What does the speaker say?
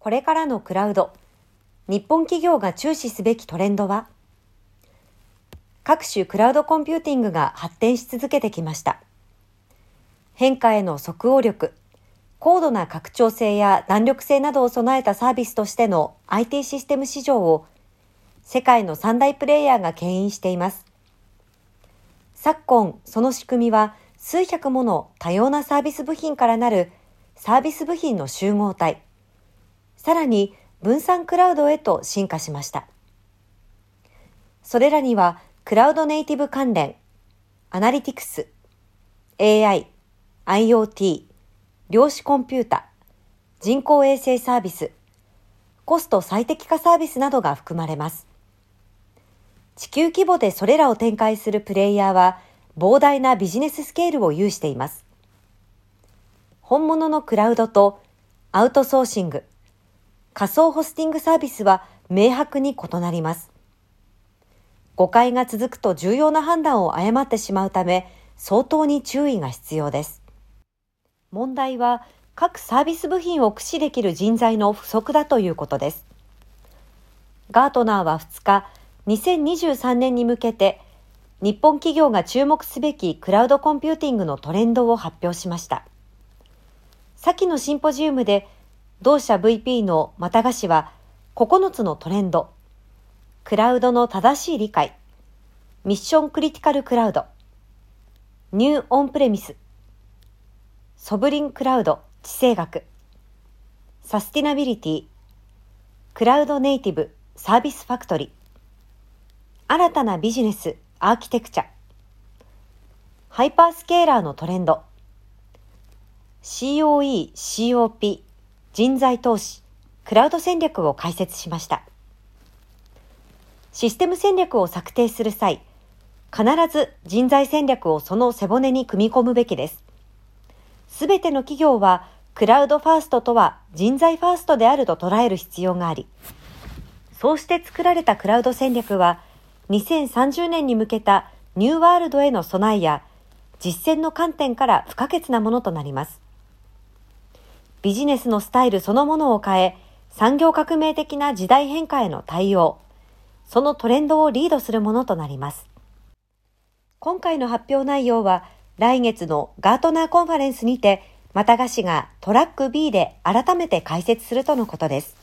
これからのクラウド、日本企業が注視すべきトレンドは？各種クラウドコンピューティングが発展し続けてきました。変化への即応力、高度な拡張性や弾力性などを備えたサービスとしての IT システム市場を世界の三大プレイヤーが牽引しています。昨今、その仕組みは数百もの多様なサービス部品からなるサービス部品の集合体、さらに分散クラウドへと進化しました。それらにはクラウドネイティブ関連、アナリティクス、AI、IoT、量子コンピュータ、人工衛星サービス、コスト最適化サービスなどが含まれます。地球規模でそれらを展開するプレイヤーは膨大なビジネススケールを有しています。本物のクラウドとアウトソーシング、仮想ホスティングサービスは明白に異なります。誤解が続くと重要な判断を誤ってしまうため、相当に注意が必要です。問題は、各サービス部品を駆使できる人材の不足だということです。ガートナーは2日、2023年に向けて、日本企業が注目すべきクラウドコンピューティングのトレンドを発表しました。先のシンポジウムで、同社 VP の亦賀氏は、9つのトレンド、クラウドの正しい理解、ミッションクリティカルクラウド、ニューオンプレミス、ソブリンクラウド。地政学、サスティナビリティ、クラウドネイティブ。サービスファクトリー、新たなビジネス。アーキテクチャ、ハイパースケーラーのトレンド、COE、COP、人材投資、クラウド戦略を解説しました。システム戦略を策定する際、必ず人材戦略をその背骨に組み込むべきです。すべての企業は、クラウドファーストとは人材ファーストであると捉える必要があり、そうして作られたクラウド戦略は、2030年に向けたニューワールドへの備えや実践の観点から不可欠なものとなります。ビジネスのスタイルそのものを変え、産業革命的な時代変化への対応、そのトレンドをリードするものとなります。今回の発表内容は、来月のガートナーコンファレンスにて、またがしがトラック B で改めて解説するとのことです。